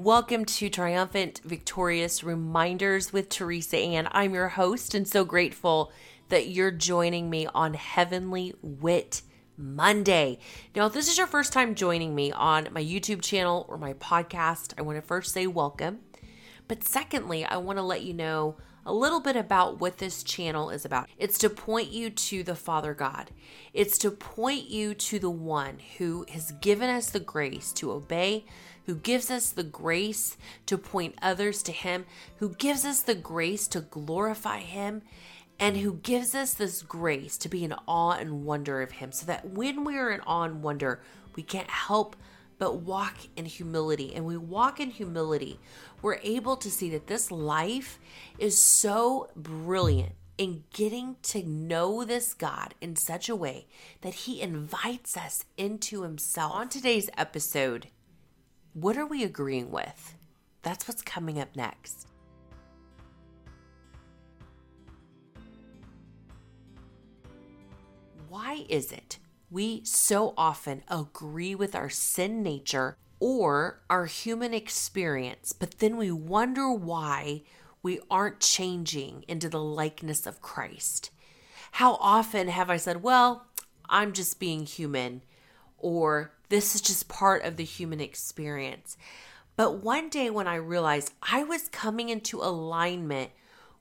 Welcome to Triumphant Victorious Reminders with Teresa Ann. I'm your host and so grateful that you're joining me on Heavenly Wit Monday. Now, if this is your first time joining me on my YouTube channel or my podcast, I want to first say welcome. But secondly, I want to let you know a little bit about what this channel is about. It's to point you to the Father God. It's to point you to the one who has given us the grace to obey, who gives us the grace to point others to Him, who gives us the grace to glorify Him, and who gives us this grace to be in awe and wonder of Him, so that when we are in awe and wonder, we can't help but walk in humility. And we walk in humility, we're able to see that this life is so brilliant in getting to know this God in such a way that He invites us into Himself. On today's episode, what are we agreeing with? That's what's coming up next. Why is it we so often agree with our sin nature or our human experience, but then we wonder why we aren't changing into the likeness of Christ? How often have I said, Well, I'm just being human, or this is just part of the human experience? But one day when I realized I was coming into alignment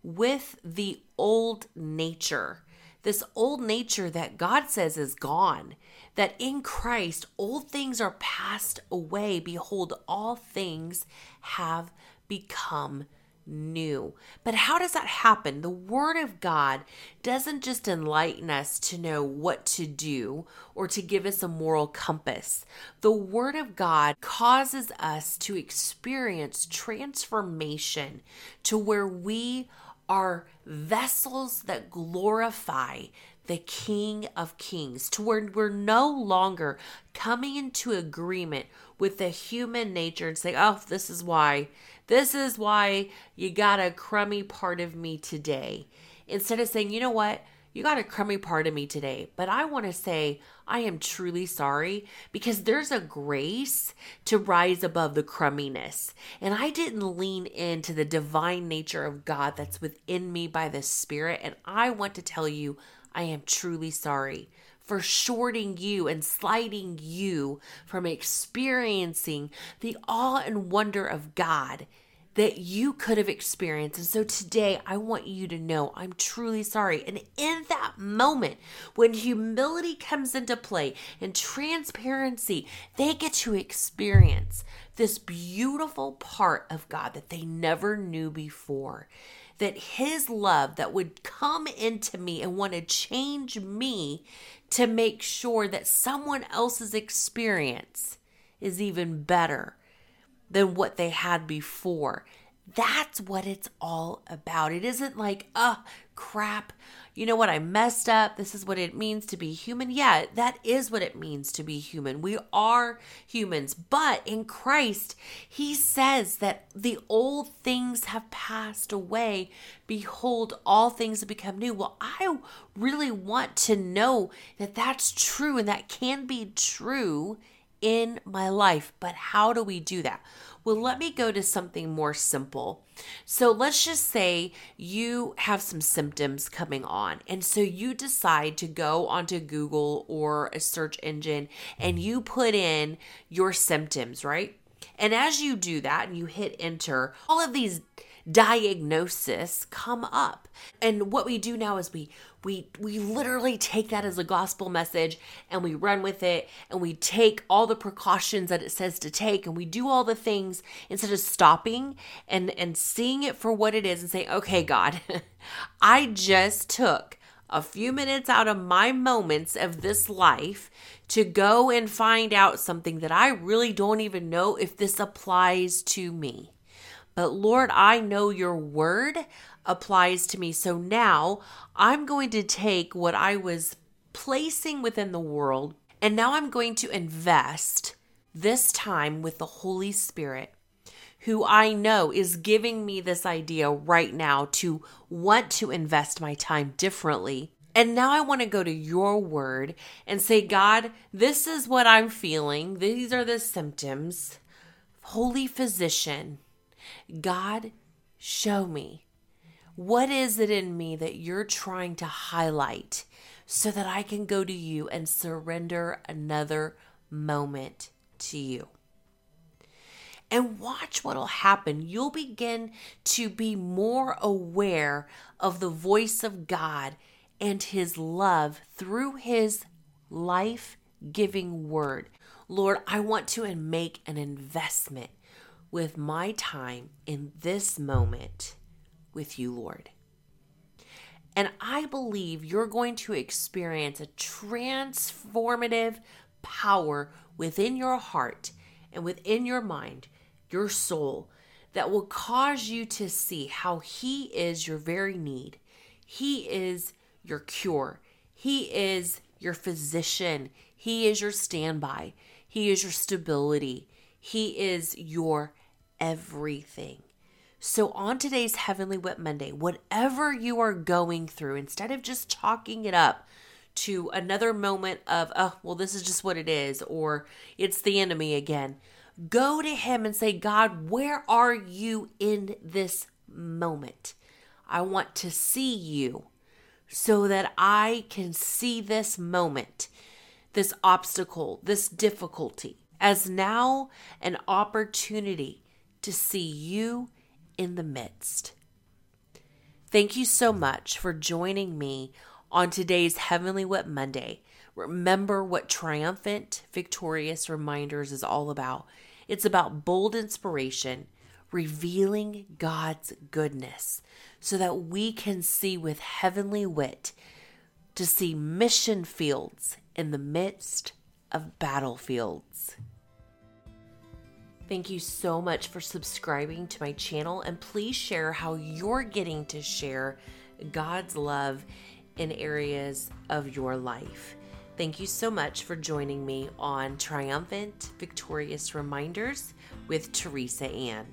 with the old nature this old nature that God says is gone, that in Christ old things are passed away. Behold, all things have become new. But how does that happen? The Word of God doesn't just enlighten us to know what to do or to give us a moral compass. The Word of God causes us to experience transformation to where we are vessels that glorify the King of Kings, to where we're no longer coming into agreement with the human nature and say, oh, this is why, this is why you got a crummy part of me today. Instead of saying, you know what, you got a crummy part of me today, but I want to say I am truly sorry because there's a grace to rise above the crumminess. And I didn't lean into the divine nature of God that's within me by the Spirit. And I want to tell you, I am truly sorry for shorting you and sliding you from experiencing the awe and wonder of God that you could have experienced. And so today, I want you to know I'm truly sorry. And in that moment, when humility comes into play and transparency, they get to experience this beautiful part of God that they never knew before. That His love that would come into me and want to change me to make sure that someone else's experience is even better than what they had before. That's what it's all about. It isn't like, oh, crap, you know what, I messed up. This is what it means to be human. Yeah, that is what it means to be human. We are humans. But in Christ, He says that the old things have passed away. Behold, all things have become new. Well, I really want to know that that's true and that can be true in my life. But how do we do that? Well, let me go to something more simple. So let's just say you have some symptoms coming on. And so you decide to go onto Google or a search engine and you put in your symptoms, right? And as you do that and you hit enter, all of these diagnosis come up. And what we do now is we we we literally take that as a gospel message and we run with it and we take all the precautions that it says to take and we do all the things instead of stopping and and seeing it for what it is and saying, "Okay, God, I just took a few minutes out of my moments of this life to go and find out something that I really don't even know if this applies to me. But Lord, I know your word applies to me. So now I'm going to take what I was placing within the world and now I'm going to invest this time with the Holy Spirit, who I know is giving me this idea right now to want to invest my time differently. And now I want to go to your word and say, God, this is what I'm feeling. These are the symptoms. Holy Physician, God, show me. What is it in me that you're trying to highlight so that I can go to you and surrender another moment to you? And watch what'll happen. You'll begin to be more aware of the voice of God and His love through His life giving word. Lord, I want to make an investment with my time in this moment with you, Lord. And I believe you're going to experience a transformative power within your heart and within your mind, your soul, that will cause you to see how He is your very need. He is your cure. He is your physician. He is your standby. He is your stability. He is your everything. So, on today's Heavenly Wit Monday, whatever you are going through, instead of just chalking it up to another moment of, oh, well, this is just what it is, or it's the enemy again, go to Him and say, God, where are you in this moment? I want to see you so that I can see this moment, this obstacle, this difficulty as now an opportunity to see you in the midst. Thank you so much for joining me on today's Heavenly Wit Monday. Remember what triumphant, victorious reminders is all about. It's about bold inspiration, revealing God's goodness so that we can see with heavenly wit to see mission fields in the midst of battlefields. Thank you so much for subscribing to my channel and please share how you're getting to share God's love in areas of your life. Thank you so much for joining me on Triumphant Victorious Reminders with Teresa Ann.